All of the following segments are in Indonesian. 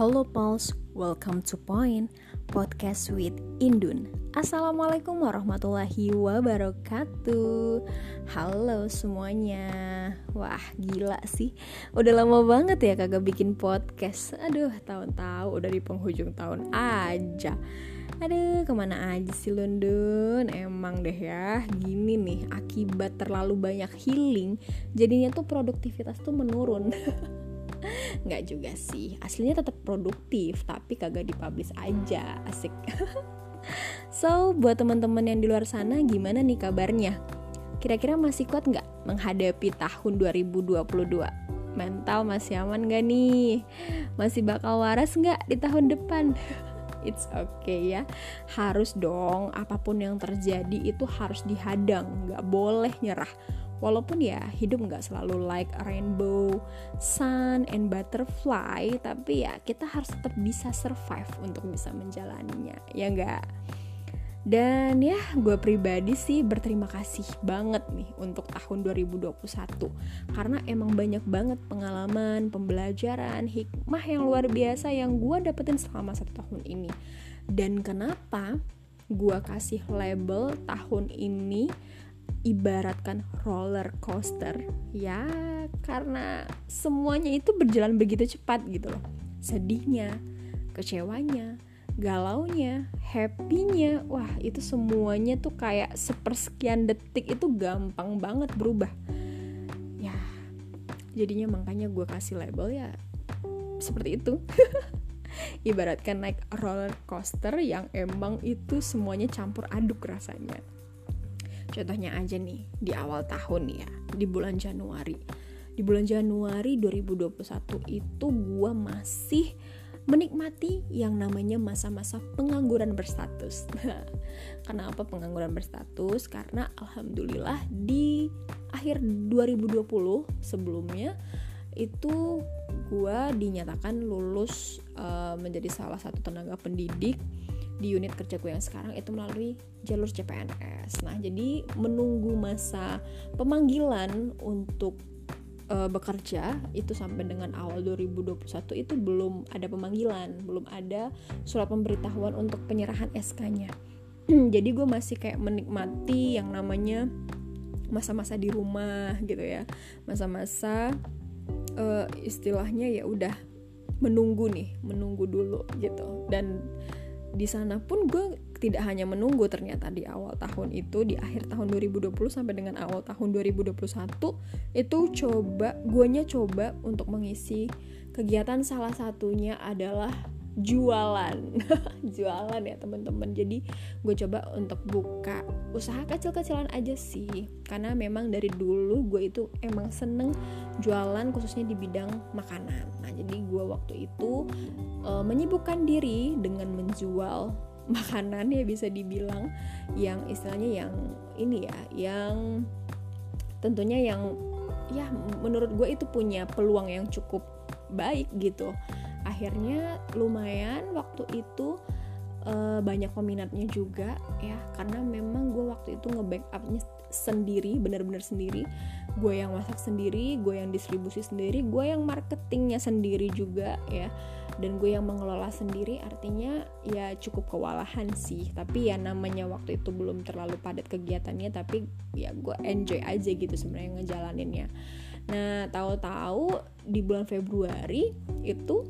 Halo Pulse, welcome to Point Podcast with Indun. Assalamualaikum warahmatullahi wabarakatuh. Halo semuanya. Wah gila sih. Udah lama banget ya kagak bikin podcast. Aduh tahun-tahun udah di penghujung tahun aja. Aduh ke mana aja sih London Emang deh ya Gini nih akibat terlalu banyak healing Jadinya tuh produktivitas tuh menurun nggak juga sih. Aslinya tetap produktif tapi kagak dipublish aja. Asik. So buat teman-teman yang di luar sana gimana nih kabarnya? Kira-kira masih kuat nggak menghadapi tahun 2022 mental masih aman gak nih? Masih bakal waras nggak di tahun depan? It's okay ya. Harus dong apa pun yang terjadi itu harus dihadang. Nggak boleh nyerah walaupun ya hidup nggak selalu like rainbow, sun and butterfly, tapi ya kita harus tetap bisa survive untuk bisa menjalaninya, ya nggak? Dan ya gue pribadi sih berterima kasih banget nih untuk tahun 2021 Karena emang banyak banget pengalaman, pembelajaran, hikmah yang luar biasa yang gue dapetin selama satu tahun ini Dan kenapa gue kasih label tahun ini ibaratkan roller coaster. Ya karena semuanya itu berjalan begitu cepat gitu loh. Sedihnya kecewanya galaunya happynya wah itu semuanya tuh kayak sepersekian detik itu gampang banget berubah. Ya jadinya makanya gue kasih label ya seperti itu. Ibaratkan naik roller coaster yang emang itu semuanya campur aduk rasanya Contohnya aja nih di awal tahun ya, di bulan Januari. Di bulan Januari 2021 itu gue masih menikmati yang namanya masa-masa pengangguran berstatus. Kenapa pengangguran berstatus? Karena alhamdulillah di akhir 2020 sebelumnya itu gue dinyatakan lulus uh, menjadi salah satu tenaga pendidik di unit kerjaku yang sekarang itu melalui jalur CPNS. Nah, jadi menunggu masa pemanggilan untuk uh, bekerja itu sampai dengan awal 2021 itu belum ada pemanggilan, belum ada surat pemberitahuan untuk penyerahan SK-nya. jadi gue masih kayak menikmati yang namanya masa-masa di rumah gitu ya. Masa-masa uh, istilahnya ya udah menunggu nih, menunggu dulu gitu. Dan di sana pun gue tidak hanya menunggu ternyata di awal tahun itu di akhir tahun 2020 sampai dengan awal tahun 2021 itu coba guanya coba untuk mengisi kegiatan salah satunya adalah jualan. Jualan ya teman-teman. Jadi gue coba untuk buka usaha kecil-kecilan aja sih. Karena memang dari dulu gue itu emang seneng jualan khususnya di bidang makanan. Nah jadi gue waktu itu e, menyibukkan diri dengan menjual makanan ya bisa dibilang yang istilahnya yang ini ya yang tentunya yang ya menurut gue itu punya peluang yang cukup baik gitu akhirnya lumayan waktu itu uh, banyak peminatnya juga ya karena memang gue waktu itu nge-backupnya sendiri bener-bener sendiri. Gue yang masak sendiri gue yang distribusi sendiri gue yang marketingnya sendiri juga ya. Dan gue yang mengelola sendiri artinya ya cukup kewalahan sih. Tapi ya namanya waktu itu belum terlalu padat kegiatannya tapi ya gue enjoy aja gitu sebenarnya ngejalaninnya. Nah tahu-tahu di bulan Februari itu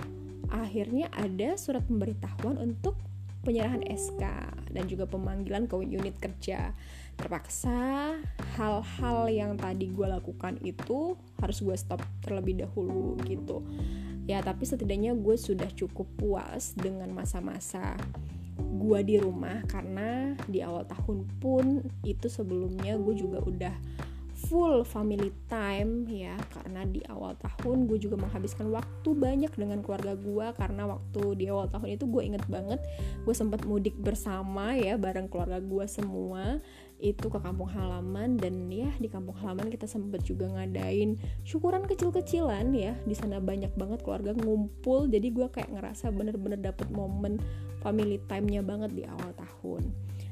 akhirnya ada surat pemberitahuan untuk penyerahan SK dan juga pemanggilan ke unit kerja. Terpaksa hal-hal yang tadi gue lakukan itu harus gue stop terlebih dahulu gitu. Ya tapi setidaknya gue sudah cukup puas dengan masa-masa gue di rumah karena di awal tahun pun itu sebelumnya gue juga udah full family time ya karena di awal tahun gue juga menghabiskan waktu banyak dengan keluarga gue karena waktu di awal tahun itu gue inget banget gue sempat mudik bersama ya bareng keluarga gue semua itu ke kampung halaman dan ya di kampung halaman kita sempat juga ngadain syukuran kecil-kecilan ya di sana banyak banget keluarga ngumpul jadi gue kayak ngerasa bener-bener dapet momen family time-nya banget di awal tahun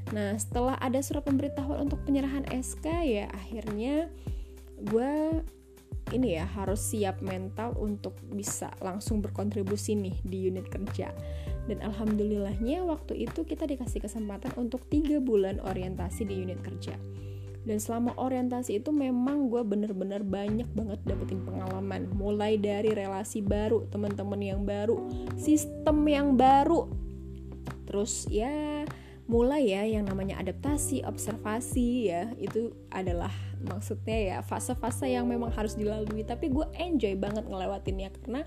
Nah, setelah ada surat pemberitahuan untuk penyerahan SK ya akhirnya gue ini ya harus siap mental untuk bisa langsung berkontribusi nih di unit kerja. Dan alhamdulillahnya waktu itu kita dikasih kesempatan untuk tiga bulan orientasi di unit kerja. Dan selama orientasi itu memang gue bener-bener banyak banget dapetin pengalaman. Mulai dari relasi baru teman-teman yang baru sistem yang baru. Terus ya mulai ya yang namanya adaptasi observasi ya itu adalah maksudnya ya fase-fase yang memang harus dilalui. Tapi gue enjoy banget ngelewatinnya karena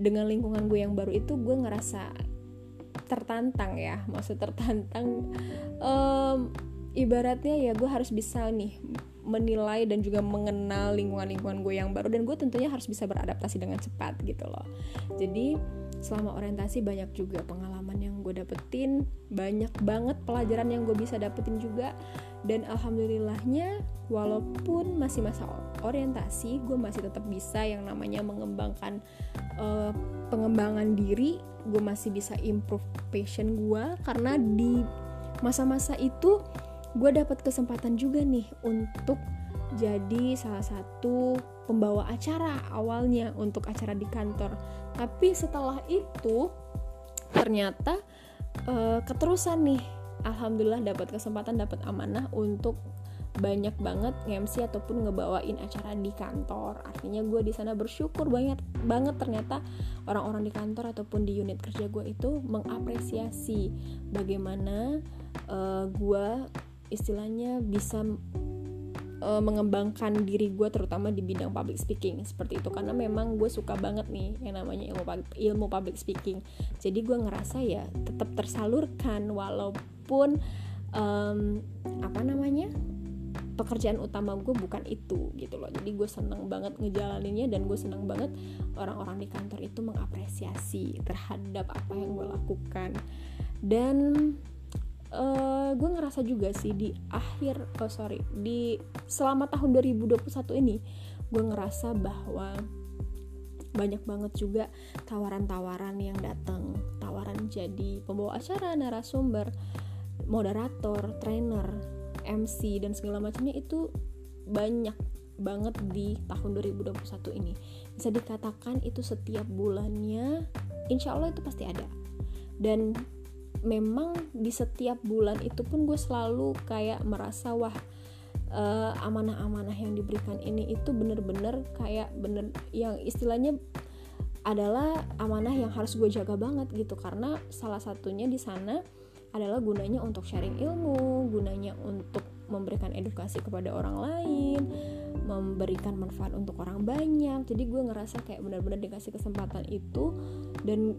dengan lingkungan gue yang baru itu gue ngerasa tertantang ya. Maksud tertantang um, ibaratnya ya gue harus bisa nih menilai dan juga mengenal lingkungan-lingkungan gue yang baru. Dan gue tentunya harus bisa beradaptasi dengan cepat gitu loh. Jadi selama orientasi banyak juga pengalaman yang gue dapetin banyak banget pelajaran yang gue bisa dapetin juga. Dan alhamdulillahnya walaupun masih masa orientasi gue masih tetap bisa yang namanya mengembangkan uh, pengembangan diri. Gue masih bisa improve passion gue karena di masa-masa itu gue dapat kesempatan juga nih untuk jadi salah satu pembawa acara awalnya untuk acara di kantor tapi setelah itu ternyata uh, keterusan nih alhamdulillah dapat kesempatan dapat amanah untuk banyak banget nge-MC ataupun ngebawain acara di kantor. Artinya gue di sana bersyukur banget banget ternyata orang-orang di kantor ataupun di unit kerja gue itu mengapresiasi bagaimana uh, gue istilahnya bisa uh, mengembangkan diri gue terutama di bidang public speaking. Seperti itu karena memang gue suka banget nih yang namanya ilmu ilmu public speaking. Jadi gue ngerasa ya tetap tersalurkan walaupun um, apa namanya pekerjaan utama gue bukan itu gitu loh. Jadi gue seneng banget ngejalaninnya dan gue seneng banget orang-orang di kantor itu mengapresiasi terhadap apa yang gue lakukan. Dan uh, gue ngerasa juga sih di akhir oh sorry di selama tahun 2021 ini gue ngerasa bahwa banyak banget juga tawaran-tawaran yang datang. Tawaran jadi pembawa acara narasumber moderator trainer MC dan segala macamnya itu banyak banget di tahun 2021 ini. Bisa dikatakan itu setiap bulannya insya Allah itu pasti ada. Dan memang di setiap bulan itu pun gue selalu kayak merasa wah uh, amanah-amanah yang diberikan ini itu bener-bener kayak bener yang istilahnya adalah amanah yang harus gue jaga banget gitu karena salah satunya di sana adalah gunanya untuk sharing ilmu, gunanya untuk memberikan edukasi kepada orang lain, memberikan manfaat untuk orang banyak. Jadi gue ngerasa kayak benar-benar dikasih kesempatan itu dan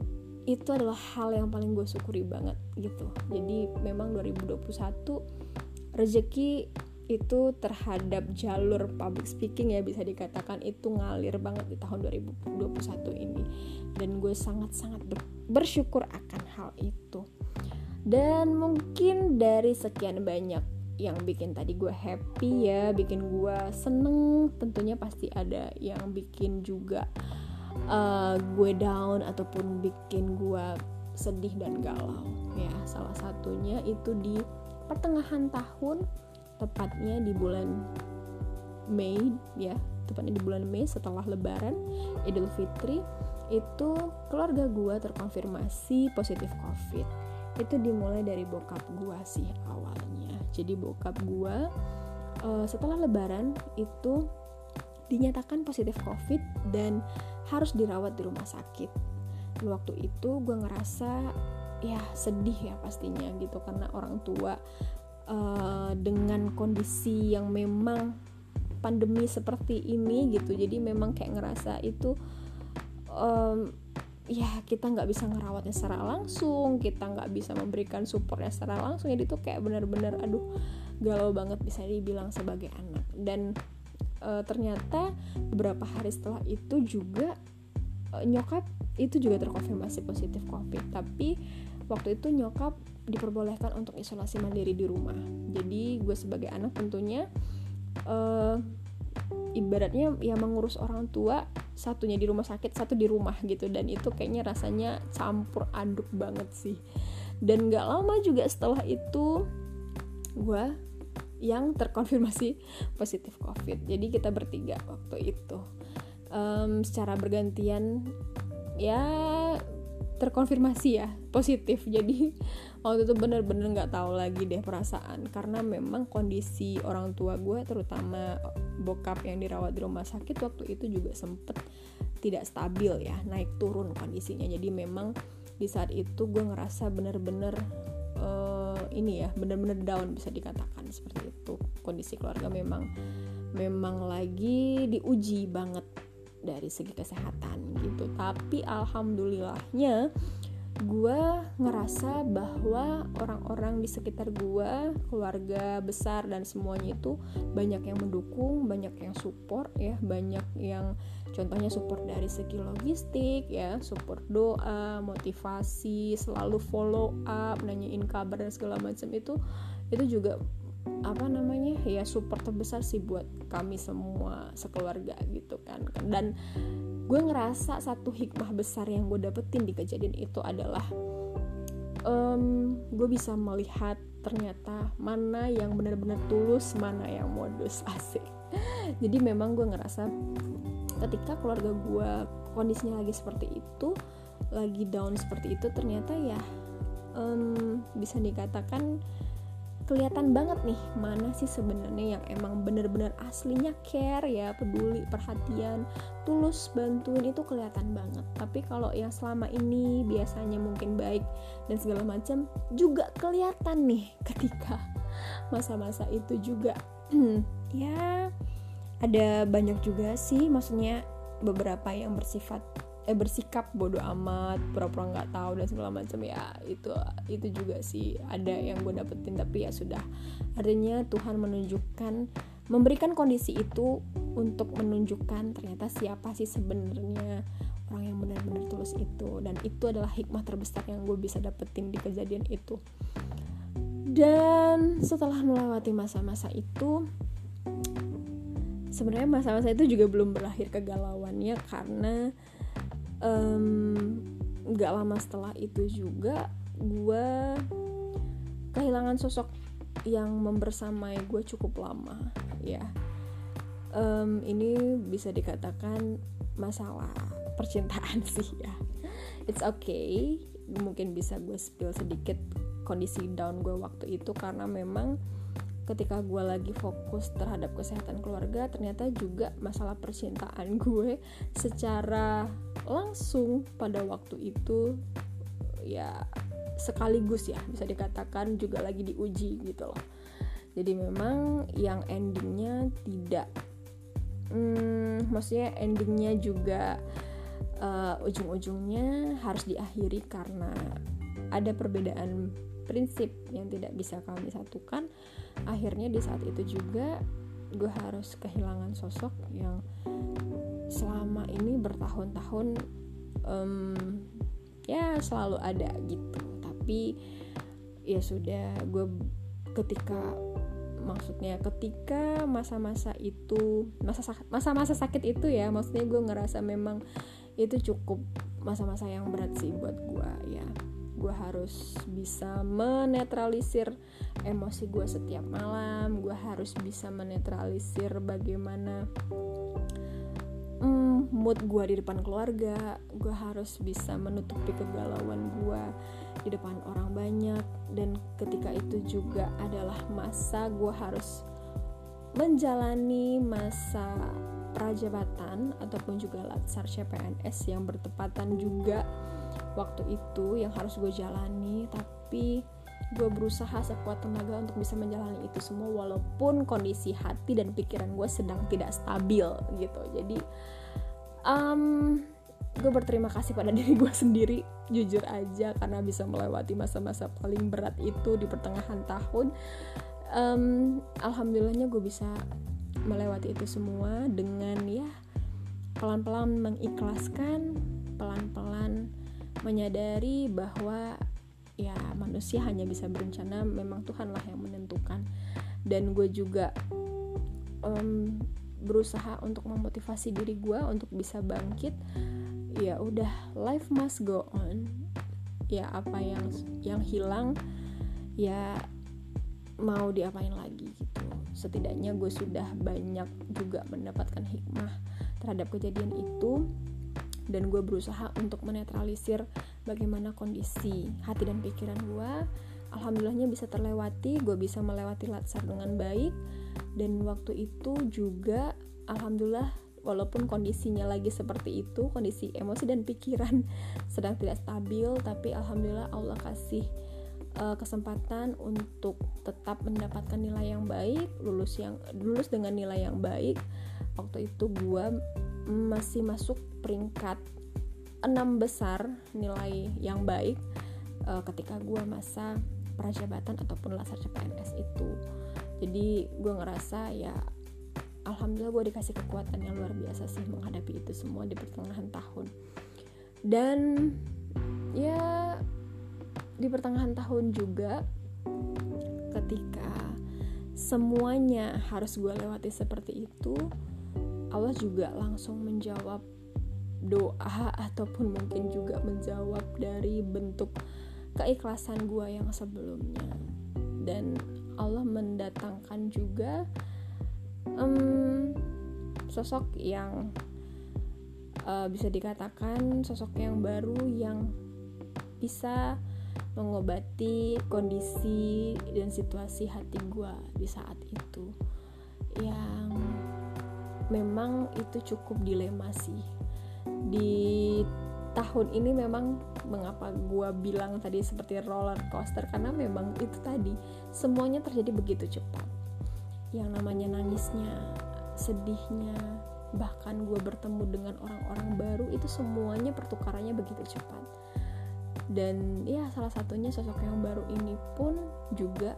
itu adalah hal yang paling gue syukuri banget gitu. Jadi memang 2021 rezeki itu terhadap jalur public speaking ya bisa dikatakan itu ngalir banget di tahun 2021 ini. Dan gue sangat-sangat bersyukur akan hal itu. Dan mungkin dari sekian banyak yang bikin tadi gue happy ya bikin gue seneng tentunya pasti ada yang bikin juga uh, gue down ataupun bikin gue sedih dan galau. Ya salah satunya itu di pertengahan tahun tepatnya di bulan Mei ya. Tepatnya di bulan Mei setelah Lebaran Idul Fitri itu keluarga gue terkonfirmasi positif COVID. Itu dimulai dari bokap gue sih awalnya. Jadi bokap gue uh, setelah Lebaran itu dinyatakan positif COVID dan harus dirawat di rumah sakit. Dan waktu itu gue ngerasa ya sedih ya pastinya gitu karena orang tua uh, dengan kondisi yang memang pandemi seperti ini gitu jadi memang kayak ngerasa itu um, ya kita nggak bisa ngerawatnya secara langsung kita nggak bisa memberikan supportnya secara langsung jadi tuh kayak bener-bener aduh galau banget bisa dibilang sebagai anak dan uh, ternyata beberapa hari setelah itu juga uh, nyokap itu juga terkonfirmasi positif covid. Tapi waktu itu nyokap diperbolehkan untuk isolasi mandiri di rumah. Jadi gue sebagai anak tentunya uh, ibaratnya ya mengurus orang tua satunya di rumah sakit satu di rumah gitu. Dan itu kayaknya rasanya campur aduk banget sih. Dan gak lama juga setelah itu gue yang terkonfirmasi positif covid. Jadi kita bertiga waktu itu. Um, secara bergantian ya terkonfirmasi ya positif. Jadi waktu itu bener-bener nggak -bener tahu lagi deh perasaan. Karena memang kondisi orang tua gue terutama bokap yang dirawat di rumah sakit waktu itu juga sempet tidak stabil ya naik turun kondisinya. Jadi memang di saat itu gue ngerasa bener-bener uh, ini ya bener-bener down bisa dikatakan seperti itu. Kondisi keluarga memang memang lagi diuji banget dari segi kesehatan gitu. Tapi alhamdulillahnya gue ngerasa bahwa orang-orang di sekitar gue keluarga besar dan semuanya itu banyak yang mendukung banyak yang support ya banyak yang contohnya support dari segi logistik ya support doa motivasi selalu follow up nanyain kabar dan segala macam itu itu juga apa namanya ya support terbesar sih buat kami semua sekeluarga gitu kan. Dan gue ngerasa satu hikmah besar yang gue dapetin di kejadian itu adalah um, gue bisa melihat ternyata mana yang benar-benar tulus mana yang modus asik. Jadi memang gue ngerasa ketika keluarga gue kondisinya lagi seperti itu lagi down seperti itu ternyata ya um, bisa dikatakan kelihatan banget nih mana sih sebenarnya yang emang bener-bener aslinya care ya peduli perhatian tulus bantuin itu kelihatan banget. Tapi kalau yang selama ini biasanya mungkin baik dan segala macam juga kelihatan nih ketika masa-masa itu juga ya ada banyak juga sih maksudnya beberapa yang bersifat eh bersikap bodoh amat pura-pura nggak tahu dan segala macam. Ya itu itu juga sih ada yang gue dapetin tapi ya sudah. Artinya Tuhan menunjukkan memberikan kondisi itu untuk menunjukkan ternyata siapa sih sebenarnya orang yang benar-benar tulus itu. Dan itu adalah hikmah terbesar yang gue bisa dapetin di kejadian itu. Dan setelah melewati masa-masa itu sebenarnya masa-masa itu juga belum berakhir kegalauannya karena nggak um, lama setelah itu juga gue kehilangan sosok yang membersamai gue cukup lama ya. Um, ini bisa dikatakan masalah percintaan sih ya. It's okay mungkin bisa gue spill sedikit kondisi down gue waktu itu karena memang ketika gue lagi fokus terhadap kesehatan keluarga ternyata juga masalah percintaan gue secara langsung pada waktu itu ya sekaligus ya bisa dikatakan juga lagi diuji gitu loh. Jadi memang yang endingnya tidak hmm, maksudnya endingnya juga uh, ujung-ujungnya harus diakhiri karena ada perbedaan prinsip yang tidak bisa kami satukan. Akhirnya di saat itu juga gue harus kehilangan sosok yang selama ini bertahun-tahun um, ya selalu ada gitu. Tapi ya sudah gue ketika maksudnya ketika masa-masa itu masa masa-masa sakit itu ya maksudnya gue ngerasa memang itu cukup masa-masa yang berat sih buat gue ya gue harus bisa menetralisir emosi gue setiap malam gue harus bisa menetralisir bagaimana mm, mood gue di depan keluarga gue harus bisa menutupi kegalauan gue di depan orang banyak dan ketika itu juga adalah masa gue harus menjalani masa prajabatan ataupun juga latsar CPNS yang bertepatan juga waktu itu yang harus gue jalani tapi gue berusaha sekuat tenaga untuk bisa menjalani itu semua walaupun kondisi hati dan pikiran gue sedang tidak stabil gitu. Jadi um, gue berterima kasih pada diri gue sendiri jujur aja karena bisa melewati masa-masa paling berat itu di pertengahan tahun. Um, alhamdulillahnya gue bisa melewati itu semua dengan ya pelan-pelan mengikhlaskan pelan-pelan menyadari bahwa ya manusia hanya bisa berencana memang Tuhanlah yang menentukan. Dan gue juga um, berusaha untuk memotivasi diri gue untuk bisa bangkit. Ya udah life must go on. Ya apa yang yang hilang ya mau diapain lagi gitu. Setidaknya gue sudah banyak juga mendapatkan hikmah terhadap kejadian itu dan gue berusaha untuk menetralisir bagaimana kondisi hati dan pikiran gue alhamdulillahnya bisa terlewati gue bisa melewati latsar dengan baik. Dan waktu itu juga alhamdulillah walaupun kondisinya lagi seperti itu kondisi emosi dan pikiran sedang tidak stabil tapi alhamdulillah Allah kasih uh, kesempatan untuk tetap mendapatkan nilai yang baik lulus yang lulus dengan nilai yang baik. Waktu itu gue masih masuk peringkat enam besar nilai yang baik uh, ketika gue masa prajabatan ataupun latsar CPNS itu. Jadi gue ngerasa ya alhamdulillah gue dikasih kekuatan yang luar biasa sih menghadapi itu semua di pertengahan tahun. Dan ya di pertengahan tahun juga ketika semuanya harus gue lewati seperti itu Allah juga langsung menjawab doa ataupun mungkin juga menjawab dari bentuk keikhlasan gue yang sebelumnya. Dan Allah mendatangkan juga um, sosok yang uh, bisa dikatakan sosok yang baru yang bisa mengobati kondisi dan situasi hati gue di saat itu. Yang memang itu cukup dilema sih. Di tahun ini memang mengapa gue bilang tadi seperti roller coaster karena memang itu tadi semuanya terjadi begitu cepat. Yang namanya nangisnya sedihnya bahkan gue bertemu dengan orang-orang baru itu semuanya pertukarannya begitu cepat. Dan ya salah satunya sosok yang baru ini pun juga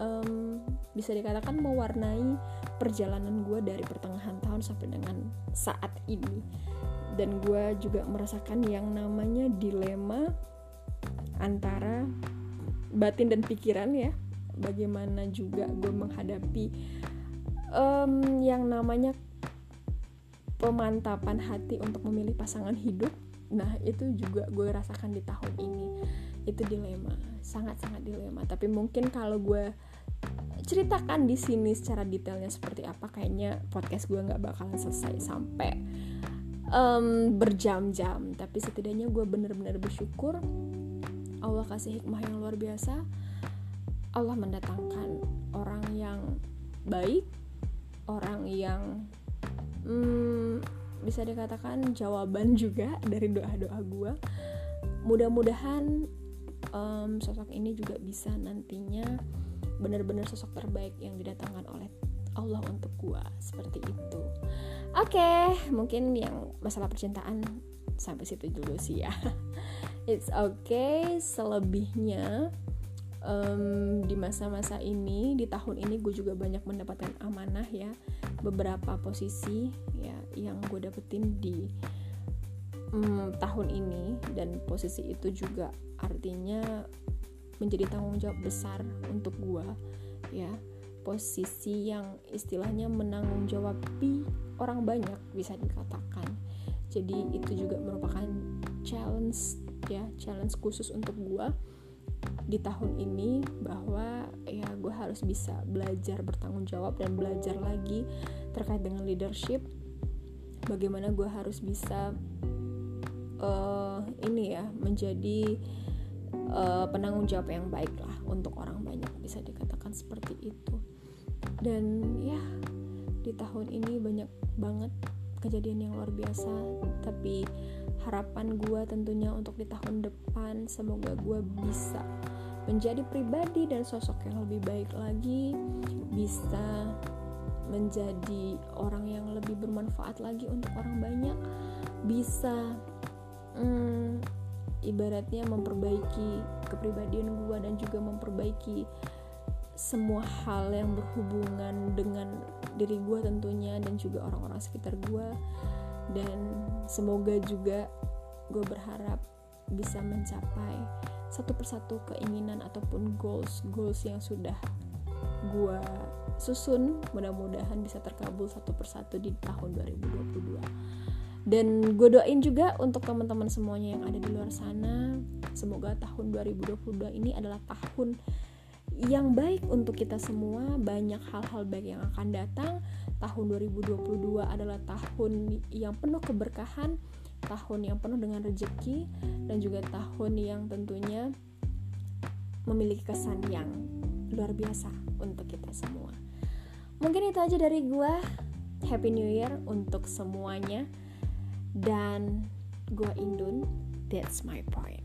um, bisa dikatakan mewarnai perjalanan gue dari pertengahan tahun sampai dengan saat ini. Dan gue juga merasakan yang namanya dilema antara batin dan pikiran ya. Bagaimana juga gue menghadapi um, yang namanya pemantapan hati untuk memilih pasangan hidup. Nah itu juga gue rasakan di tahun ini itu dilema sangat-sangat dilema. Tapi mungkin kalau gue ceritakan di sini secara detailnya seperti apa kayaknya podcast gue nggak bakalan selesai sampai um, berjam-jam. Tapi setidaknya gue bener-bener bersyukur Allah kasih hikmah yang luar biasa. Allah mendatangkan orang yang baik, orang yang hmm, bisa dikatakan jawaban juga dari doa-doa gue. Mudah-mudahan um, sosok ini juga bisa nantinya benar-benar sosok terbaik yang didatangkan oleh Allah untuk gue seperti itu. Oke, okay, mungkin yang masalah percintaan sampai situ dulu sih ya. It's okay, selebihnya um, di masa-masa ini di tahun ini gue juga banyak mendapatkan amanah ya beberapa posisi ya yang gue dapetin di um, tahun ini dan posisi itu juga artinya menjadi tanggung jawab besar untuk gue ya. Posisi yang istilahnya menanggung jawabi orang banyak bisa dikatakan. Jadi itu juga merupakan challenge ya challenge khusus untuk gue di tahun ini bahwa ya gue harus bisa belajar bertanggung jawab dan belajar lagi terkait dengan leadership. Bagaimana gue harus bisa uh, ini ya menjadi uh, penanggung jawab yang baik lah untuk orang banyak bisa dikatakan seperti itu. Dan ya di tahun ini banyak banget kejadian yang luar biasa. Tapi harapan gue tentunya untuk di tahun depan semoga gue bisa menjadi pribadi dan sosok yang lebih baik lagi bisa menjadi orang yang lebih bermanfaat lagi untuk orang banyak bisa hmm, ibaratnya memperbaiki kepribadian gue dan juga memperbaiki semua hal yang berhubungan dengan diri gue tentunya dan juga orang-orang sekitar gue dan semoga juga gue berharap bisa mencapai satu persatu keinginan ataupun goals goals yang sudah gue susun. Mudah-mudahan bisa terkabul satu persatu di tahun 2022 dan gue doain juga untuk teman-teman semuanya yang ada di luar sana. Semoga tahun 2022 ini adalah tahun yang baik untuk kita semua. Banyak hal-hal baik yang akan datang. Tahun 2022 adalah tahun yang penuh keberkahan tahun yang penuh dengan rezeki dan juga tahun yang tentunya memiliki kesan yang luar biasa untuk kita semua. Mungkin itu aja dari gua. Happy New Year untuk semuanya dan gua Indun that's my point